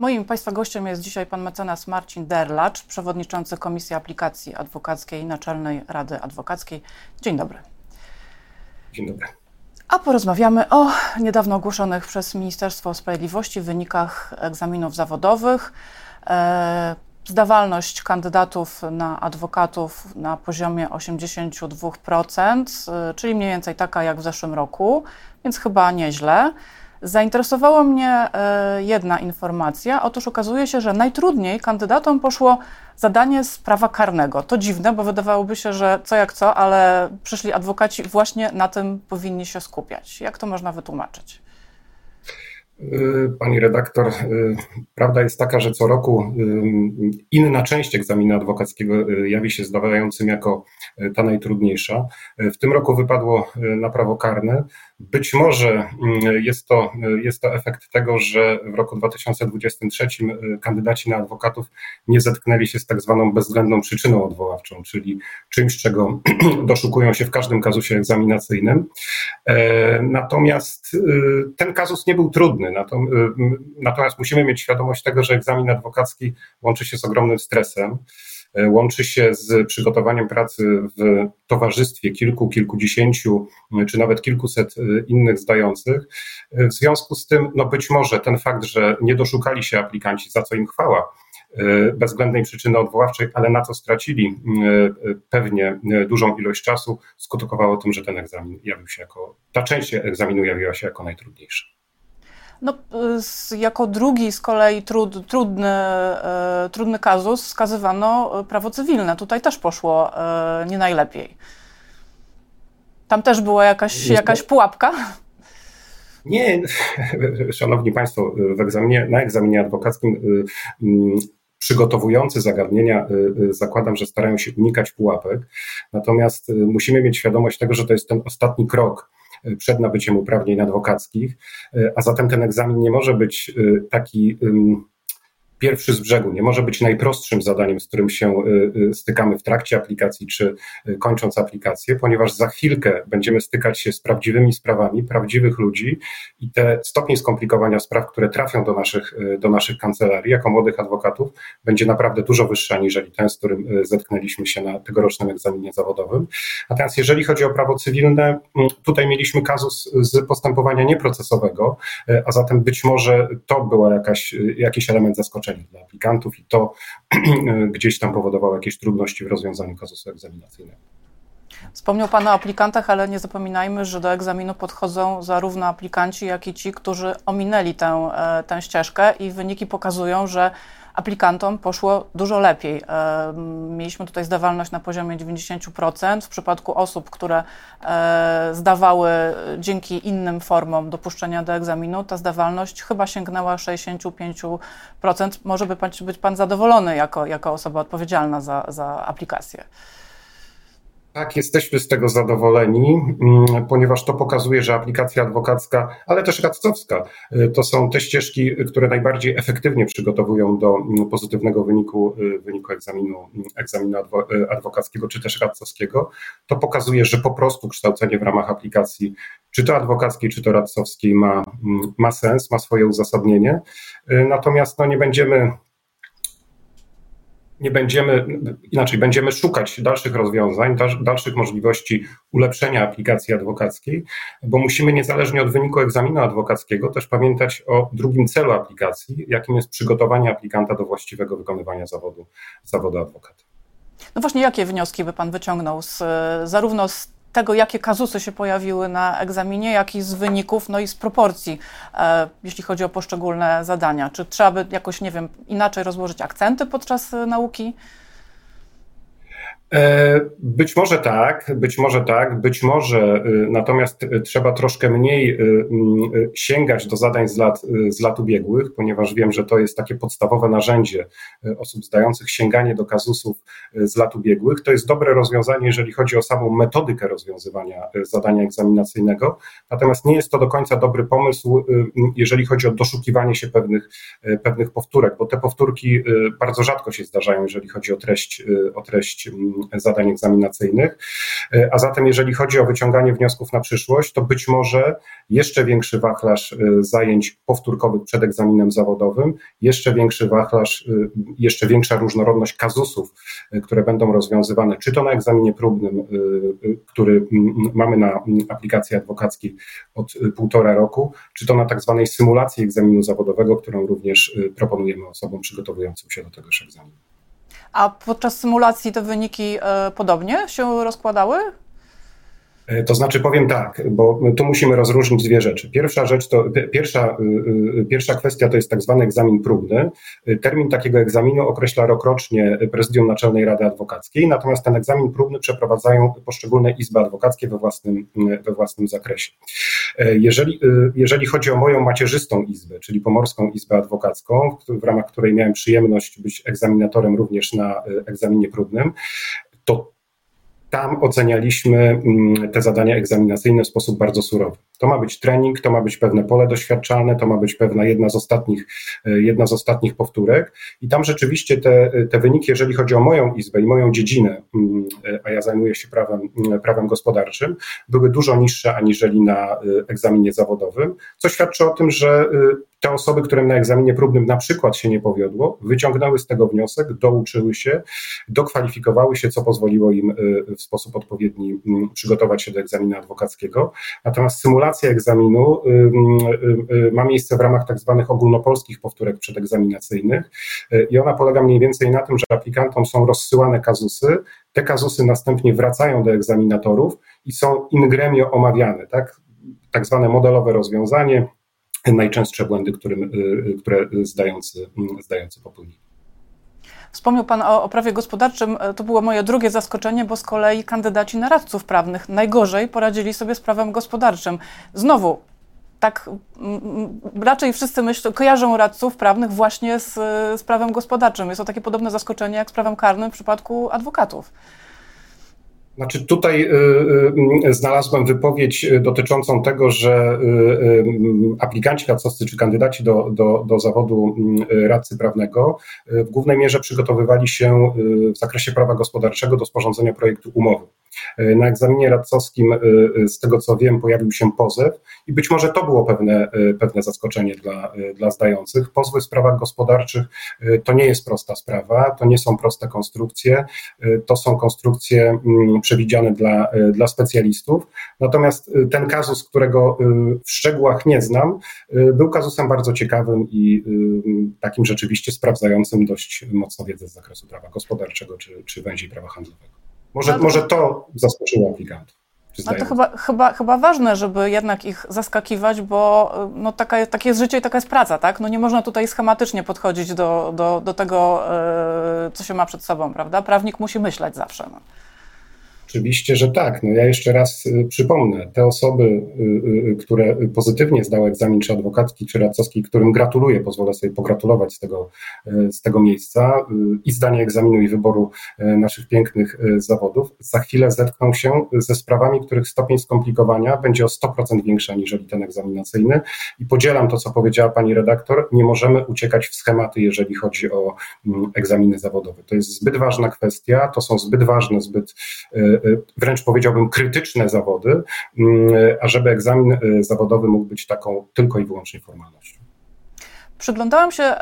Moim Państwa gościem jest dzisiaj pan mecenas Marcin Derlacz, przewodniczący Komisji Aplikacji Adwokackiej Naczelnej Rady Adwokackiej. Dzień dobry. Dzień dobry. A porozmawiamy o niedawno ogłoszonych przez Ministerstwo Sprawiedliwości wynikach egzaminów zawodowych. E, zdawalność kandydatów na adwokatów na poziomie 82%, e, czyli mniej więcej taka jak w zeszłym roku, więc chyba nieźle. Zainteresowała mnie e, jedna informacja. Otóż okazuje się, że najtrudniej kandydatom poszło zadanie z prawa karnego. To dziwne, bo wydawałoby się, że co jak co, ale przyszli adwokaci właśnie na tym powinni się skupiać. Jak to można wytłumaczyć? Y, pani redaktor, y, prawda jest taka, że co roku y, inna część egzaminu adwokackiego jawi się zdawającym jako ta najtrudniejsza. W tym roku wypadło na prawo karne. Być może jest to, jest to efekt tego, że w roku 2023 kandydaci na adwokatów nie zetknęli się z tak zwaną bezwzględną przyczyną odwoławczą, czyli czymś, czego doszukują się w każdym kazusie egzaminacyjnym. E, natomiast ten kazus nie był trudny. Y, natomiast musimy mieć świadomość tego, że egzamin adwokacki łączy się z ogromnym stresem, y, łączy się z przygotowaniem pracy w towarzystwie kilku, kilkudziesięciu, czy nawet kilkuset innych zdających. W związku z tym, no być może ten fakt, że nie doszukali się aplikanci, za co im chwała, bezwzględnej przyczyny odwoławczej, ale na co stracili pewnie dużą ilość czasu, skutkowało tym, że ten egzamin jawił się jako, ta część egzaminu jawiła się jako najtrudniejsza. No, jako drugi z kolei trud, trudny, e, trudny kazus wskazywano prawo cywilne. Tutaj też poszło e, nie najlepiej. Tam też była jakaś, jakaś pułapka? Nie, szanowni państwo, w egzaminie, na egzaminie adwokackim przygotowujący zagadnienia zakładam, że starają się unikać pułapek. Natomiast musimy mieć świadomość tego, że to jest ten ostatni krok przed nabyciem uprawnień adwokackich, a zatem ten egzamin nie może być y, taki pierwszy z brzegu, nie może być najprostszym zadaniem, z którym się y, y, stykamy w trakcie aplikacji czy y, kończąc aplikację, ponieważ za chwilkę będziemy stykać się z prawdziwymi sprawami, prawdziwych ludzi i te stopnie skomplikowania spraw, które trafią do naszych, do naszych kancelarii jako młodych adwokatów, będzie naprawdę dużo wyższa niżeli ten, z którym zetknęliśmy się na tegorocznym egzaminie zawodowym. Natomiast jeżeli chodzi o prawo cywilne, mm, tutaj mieliśmy kazus z postępowania nieprocesowego, a zatem być może to była jakaś, jakiś element zaskoczenia dla aplikantów i to gdzieś tam powodowało jakieś trudności w rozwiązaniu kazusu egzaminacyjnego. Wspomniał Pan o aplikantach, ale nie zapominajmy, że do egzaminu podchodzą zarówno aplikanci, jak i ci, którzy ominęli tę, e, tę ścieżkę i wyniki pokazują, że aplikantom poszło dużo lepiej. E, mieliśmy tutaj zdawalność na poziomie 90%. W przypadku osób, które e, zdawały dzięki innym formom dopuszczenia do egzaminu, ta zdawalność chyba sięgnęła 65%. Może by pan, być Pan zadowolony jako, jako osoba odpowiedzialna za, za aplikację. Tak, jesteśmy z tego zadowoleni, mm, ponieważ to pokazuje, że aplikacja adwokacka, ale też radcowska, y, to są te ścieżki, które najbardziej efektywnie przygotowują do mm, pozytywnego wyniku, y, wyniku egzaminu, mm, egzaminu y, adwokackiego czy też radcowskiego. To pokazuje, że po prostu kształcenie w ramach aplikacji, czy to adwokackiej, czy to radcowskiej, ma, ma sens, ma swoje uzasadnienie. Natomiast no, nie będziemy nie będziemy, inaczej, będziemy szukać dalszych rozwiązań, dalszych możliwości ulepszenia aplikacji adwokackiej, bo musimy niezależnie od wyniku egzaminu adwokackiego też pamiętać o drugim celu aplikacji, jakim jest przygotowanie aplikanta do właściwego wykonywania zawodu, zawodu adwokata. No właśnie, jakie wnioski by Pan wyciągnął z, zarówno z tego, jakie kazusy się pojawiły na egzaminie, jak i z wyników, no i z proporcji, e, jeśli chodzi o poszczególne zadania. Czy trzeba by jakoś, nie wiem, inaczej rozłożyć akcenty podczas e, nauki? E, być może tak, być może tak, być może y, natomiast y, trzeba troszkę mniej y, sięgać do zadań z lat, z lat ubiegłych, ponieważ wiem, że to jest takie podstawowe narzędzie osób zdających sięganie do kazusów z lat ubiegłych. To jest dobre rozwiązanie, jeżeli chodzi o samą metodykę rozwiązywania zadania egzaminacyjnego, natomiast nie jest to do końca dobry pomysł, jeżeli chodzi o doszukiwanie się pewnych, pewnych powtórek, bo te powtórki bardzo rzadko się zdarzają, jeżeli chodzi o treść, o treść zadań egzaminacyjnych. A zatem, jeżeli chodzi o wyciąganie wniosków na przyszłość, to być może jeszcze większy wachlarz zajęć powtórkowych przed egzaminem zawodowym, jeszcze większy wachlarz, jeszcze większa różnorodność kazusów, które będą rozwiązywane, czy to na egzaminie próbnym, który mamy na aplikacji adwokackiej od półtora roku, czy to na tak zwanej symulacji egzaminu zawodowego, którą również proponujemy osobom przygotowującym się do tegoż egzaminu. A podczas symulacji te wyniki e, podobnie się rozkładały? E, to znaczy powiem tak, bo tu musimy rozróżnić dwie rzeczy. Pierwsza rzecz to, pierwsza, y, y, pierwsza kwestia to jest tak zwany egzamin próbny. Y, termin takiego egzaminu określa rokrocznie Prezydium Naczelnej Rady Adwokackiej, natomiast ten egzamin próbny przeprowadzają poszczególne izby adwokackie we własnym, we własnym zakresie. E, jeżeli, jeżeli chodzi o moją macierzystą izbę, czyli Pomorską Izbę Adwokacką, w ramach której miałem przyjemność być egzaminatorem również na egzaminie próbnym, to tam ocenialiśmy mm, te zadania egzaminacyjne w sposób bardzo surowy. To ma być trening, to ma być pewne pole doświadczalne, to ma być pewna jedna z ostatnich, e, jedna z ostatnich powtórek. I tam rzeczywiście te, te wyniki, jeżeli chodzi o moją izbę i moją dziedzinę, mm, e, a ja zajmuję się prawem, mm, prawem gospodarczym, były dużo niższe aniżeli na e, egzaminie zawodowym, co świadczy o tym, że te osoby, którym na egzaminie próbnym na przykład się nie powiodło, wyciągnęły z tego wniosek, douczyły się, dokwalifikowały się, co pozwoliło im y, w sposób odpowiedni mm, przygotować się do egzaminu adwokackiego. Natomiast symulacja egzaminu y, y, ma miejsce w ramach tak zwanych ogólnopolskich powtórek przedegzaminacyjnych i ona polega mniej więcej na tym, że aplikantom są rozsyłane kazusy, te kazusy następnie wracają do egzaminatorów i są in gremio omawiane, tak? tak zwane modelowe rozwiązanie, najczęstsze błędy, którym, y, y, które zdający, mm, zdający popełnili. Wspomniał Pan o, o prawie gospodarczym. E, to było moje drugie zaskoczenie, bo z kolei kandydaci na radców prawnych najgorzej poradzili sobie z prawem gospodarczym. Znowu, tak raczej wszyscy myślą, kojarzą radców prawnych właśnie z, z prawem gospodarczym. Jest to takie podobne zaskoczenie jak z prawem karnym w przypadku adwokatów. Znaczy tutaj y, y, znalazłem wypowiedź dotyczącą tego, że y, aplikanci radcowscy czy kandydaci do, do, do zawodu radcy prawnego w głównej mierze przygotowywali się w zakresie prawa gospodarczego do sporządzenia projektu umowy. Na egzaminie radcowskim, z tego co wiem, pojawił się pozew i być może to było pewne, pewne zaskoczenie dla, dla zdających. Pozwy w sprawach gospodarczych to nie jest prosta sprawa, to nie są proste konstrukcje, to są konstrukcje przewidziane dla, e, dla specjalistów. Natomiast e, ten kazus, którego e, w szczegółach nie znam, był kazusem bardzo ciekawym i takim rzeczywiście sprawdzającym dość mocno wiedzę z zakresu prawa gospodarczego czy, czy węziej prawa handlowego. Może, to... może to zaskoczyło aplikantów. No to chyba, chyba, chyba ważne, żeby jednak ich zaskakiwać, bo no taka, takie jest życie i taka jest praca, tak? No nie można tutaj schematycznie podchodzić do, do, do tego, co się ma przed sobą, prawda? Prawnik musi myśleć zawsze. No. Oczywiście, że tak. No ja jeszcze raz y, przypomnę, te osoby, y, y, które pozytywnie zdały egzamin czy adwokatki, czy radcowski, którym gratuluję, pozwolę sobie pogratulować z tego, z tego miejsca i zdania egzaminu i wyboru naszych pięknych zawodów, za chwilę zetkną się ze sprawami, których stopień skomplikowania będzie o 100% większy aniżeli ten egzaminacyjny i podzielam to, co powiedziała pani redaktor, nie możemy uciekać w schematy, jeżeli chodzi o mm, egzaminy zawodowe. To jest zbyt ważna kwestia, to są zbyt ważne, zbyt wręcz powiedziałbym krytyczne zawody, mm, ażeby egzamin y, zawodowy mógł być taką tylko i wyłącznie formalnością. Przyglądałam się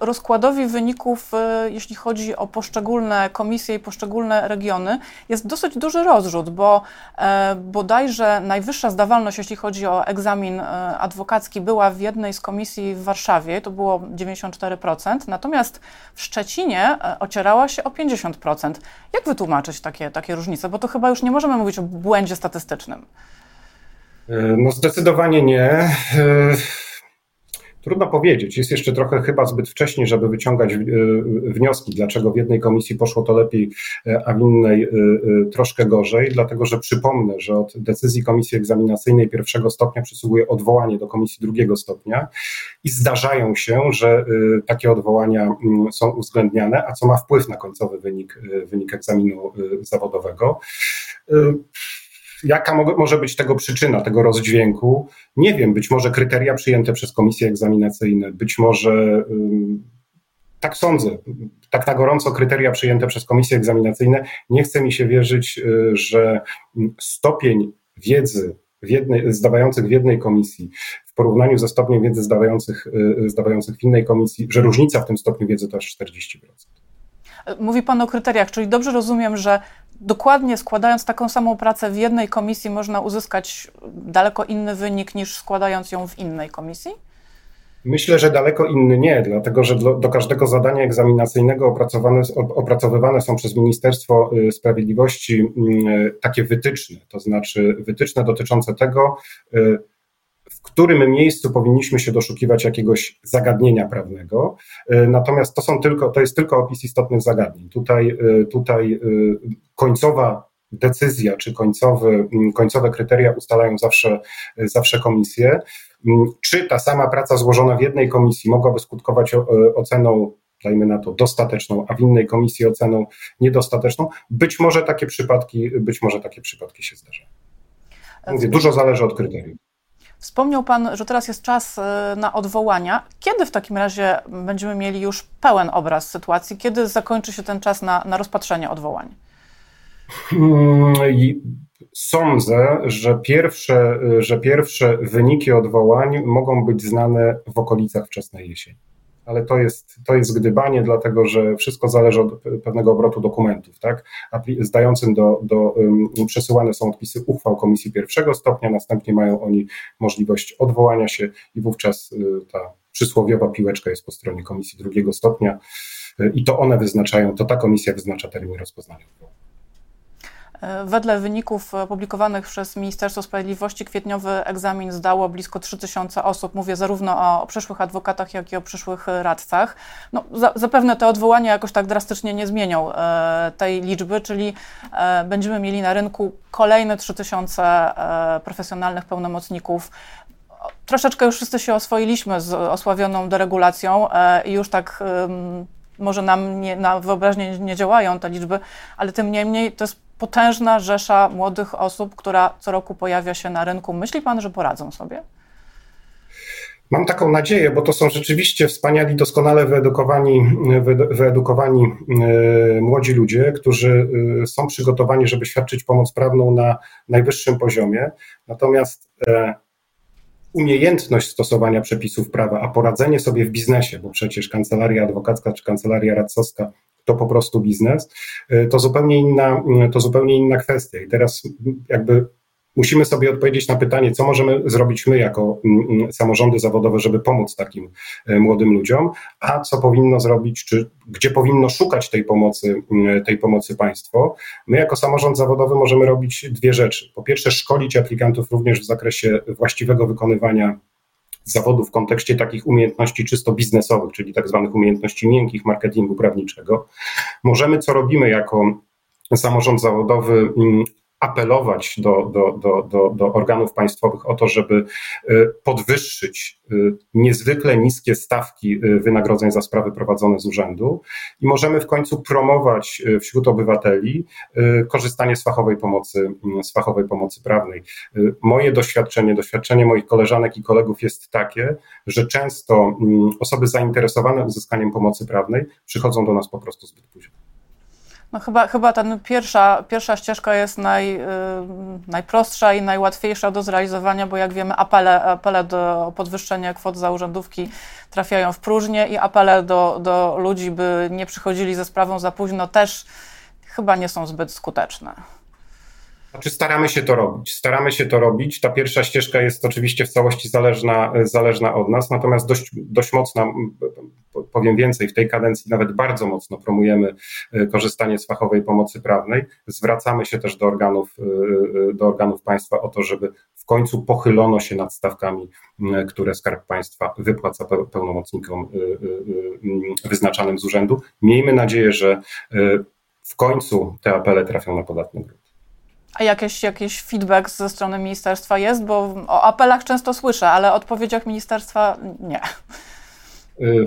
rozkładowi wyników, e, jeśli chodzi o poszczególne komisje i poszczególne regiony. Jest dosyć duży rozrzut, bo e, bodajże najwyższa zdawalność, jeśli chodzi o egzamin e, adwokacki, była w jednej z komisji w Warszawie, to było 94%, natomiast w Szczecinie ocierała się o 50%. Jak wytłumaczyć takie, takie różnice? Bo to chyba już nie możemy mówić o błędzie statystycznym. No zdecydowanie nie. Trudno powiedzieć. Jest jeszcze trochę chyba zbyt wcześnie, żeby wyciągać e, wnioski, dlaczego w jednej komisji poszło to lepiej, e, a w innej e, troszkę gorzej, dlatego że przypomnę, że od decyzji komisji egzaminacyjnej pierwszego stopnia przysługuje odwołanie do komisji drugiego stopnia i zdarzają się, że takie odwołania mm, są uwzględniane, a co ma wpływ na końcowy wynik, wynik egzaminu zawodowego. Jaka może być tego przyczyna, tego rozdźwięku? Nie wiem, być może kryteria przyjęte przez komisje egzaminacyjne, być może tak sądzę, tak na gorąco kryteria przyjęte przez komisje egzaminacyjne. Nie chce mi się wierzyć, że stopień wiedzy w jednej, zdawających w jednej komisji w porównaniu ze stopniem wiedzy zdawających, zdawających w innej komisji, że różnica w tym stopniu wiedzy to aż 40%. Mówi Pan o kryteriach, czyli dobrze rozumiem, że dokładnie składając taką samą pracę w jednej komisji można uzyskać daleko inny wynik niż składając ją w innej komisji? Myślę, że daleko inny nie, dlatego że do, do każdego zadania egzaminacyjnego opracowywane są przez Ministerstwo y, Sprawiedliwości mm, takie wytyczne, to znaczy wytyczne dotyczące tego, y, w którym miejscu powinniśmy się doszukiwać jakiegoś zagadnienia prawnego. Y, natomiast to są tylko, to jest tylko opis istotnych zagadnień. Tutaj, tutaj końcowa decyzja czy końcowy, końcowe kryteria ustalają zawsze, zawsze komisje. Czy ta sama praca złożona w jednej komisji mogłaby skutkować e, oceną, dajmy na to, dostateczną, a w innej komisji oceną niedostateczną? Być może takie przypadki, być może takie przypadki się zdarzają. Dużo zależy od kryteriów. Wspomniał Pan, że teraz jest czas e, na odwołania. Kiedy w takim razie będziemy mieli już pełen obraz sytuacji? Kiedy zakończy się ten czas na, na rozpatrzenie odwołań? Hmm, Sądzę, że pierwsze, że pierwsze wyniki odwołań mogą być znane w okolicach wczesnej jesieni. Ale to jest, to jest gdybanie, dlatego że wszystko zależy od pewnego obrotu dokumentów. Tak? Zdającym do, do um, przesyłane są odpisy uchwał komisji pierwszego stopnia, następnie mają oni możliwość odwołania się i wówczas y, ta przysłowiowa piłeczka jest po stronie komisji drugiego stopnia y, i to one wyznaczają, to ta komisja wyznacza termin rozpoznania. Wedle wyników publikowanych przez Ministerstwo Sprawiedliwości kwietniowy egzamin zdało blisko 3000 osób. Mówię zarówno o przyszłych adwokatach, jak i o przyszłych radcach. No, za, zapewne te odwołania jakoś tak drastycznie nie zmienią e, tej liczby, czyli e, będziemy mieli na rynku kolejne 3000 e, profesjonalnych pełnomocników troszeczkę już wszyscy się oswoiliśmy z osławioną deregulacją i już tak może nam nie, na wyobraźnię nie działają te liczby, ale tym niemniej to jest potężna rzesza młodych osób, która co roku pojawia się na rynku. Myśli pan, że poradzą sobie? Mam taką nadzieję, bo to są rzeczywiście wspaniali, doskonale wyedukowani, wyedukowani e, młodzi ludzie, którzy e, są przygotowani, żeby świadczyć pomoc prawną na najwyższym poziomie. Natomiast e, umiejętność stosowania przepisów prawa, a poradzenie sobie w biznesie, bo przecież kancelaria adwokacka czy kancelaria radcowska to po prostu biznes, y, to zupełnie inna, y, to zupełnie inna kwestia. I teraz jakby musimy sobie odpowiedzieć na pytanie, co możemy zrobić my jako mm, mm, samorządy zawodowe, żeby pomóc takim y, młodym ludziom, a co powinno zrobić, czy gdzie powinno szukać tej pomocy, tej pomocy państwo. My jako samorząd zawodowy możemy robić dwie rzeczy. Po pierwsze, szkolić aplikantów również w zakresie właściwego wykonywania zawodu w kontekście takich umiejętności czysto biznesowych, czyli tak zwanych umiejętności miękkich marketingu prawniczego. Możemy, co robimy jako samorząd zawodowy, mm, apelować do, do, do, do, do organów państwowych o to, żeby y, podwyższyć y, niezwykle niskie stawki y, wynagrodzeń za sprawy prowadzone z urzędu i możemy w końcu promować wśród obywateli korzystanie z fachowej pomocy, mm, z fachowej pomocy prawnej. Moje doświadczenie, doświadczenie moich koleżanek i kolegów jest takie, że często mm, osoby zainteresowane uzyskaniem pomocy prawnej przychodzą do nas po prostu zbyt późno. No chyba, chyba ta pierwsza, pierwsza ścieżka jest naj, y, najprostsza i najłatwiejsza do zrealizowania, bo jak wiemy, apele, apele do podwyższenia kwot za urzędówki trafiają w próżnię i apele do, do ludzi, by nie przychodzili ze sprawą za późno, też chyba nie są zbyt skuteczne. Znaczy staramy się to robić. Staramy się to robić. Ta pierwsza ścieżka jest oczywiście w całości zależna, zależna od nas, natomiast dość, dość mocno, powiem więcej, w tej kadencji nawet bardzo mocno promujemy e, korzystanie z fachowej pomocy prawnej. Zwracamy się też do organów, e, e, do organów państwa o to, żeby w końcu pochylono się nad stawkami, które Skarb Państwa wypłaca pełnomocnikom wyznaczanym z urzędu. Miejmy nadzieję, że w końcu te apele trafią na podatny grunt. A jakiś, jakiś feedback ze strony ministerstwa jest? Bo o apelach często słyszę, ale o odpowiedziach ministerstwa nie.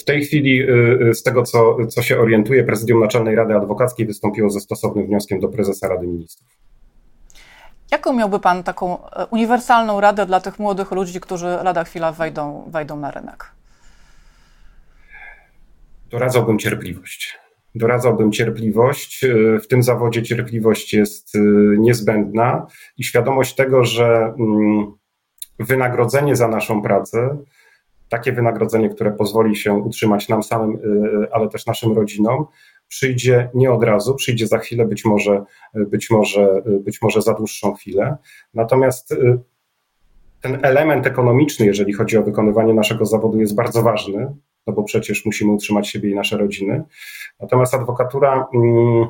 W tej chwili, y, z tego co, co się orientuje, Prezydium Naczelnej Rady Adwokackiej wystąpiło ze stosownym wnioskiem do prezesa Rady Ministrów. Jaką miałby Pan taką uniwersalną radę dla tych młodych ludzi, którzy lada chwila wejdą, wejdą na rynek? Doradzałbym cierpliwość. Doradzałbym cierpliwość. W tym zawodzie cierpliwość jest y, niezbędna i świadomość tego, że mm, wynagrodzenie za naszą pracę, takie wynagrodzenie, które pozwoli się utrzymać nam samym, y, ale też naszym rodzinom, przyjdzie nie od razu, przyjdzie za chwilę, być może, być może, być może za dłuższą chwilę. Natomiast y, ten element ekonomiczny, jeżeli chodzi o wykonywanie naszego zawodu, jest bardzo ważny, no bo przecież musimy utrzymać siebie i nasze rodziny. Natomiast adwokatura mm,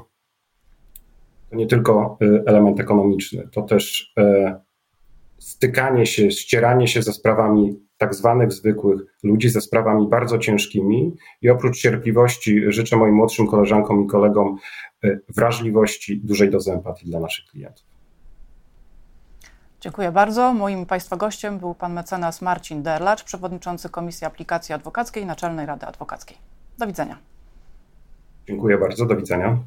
to nie tylko y, element ekonomiczny, to też e, stykanie się, ścieranie się ze sprawami tak zwanych zwykłych ludzi, ze sprawami bardzo ciężkimi i oprócz cierpliwości życzę moim młodszym koleżankom i kolegom e, wrażliwości, dużej dozy empatii dla naszych klientów. Dziękuję bardzo. Moim Państwa gościem był pan mecenas Marcin Derlacz, przewodniczący Komisji Aplikacji Adwokackiej Naczelnej Rady Adwokackiej. Do widzenia. Dziękuję bardzo. Do widzenia.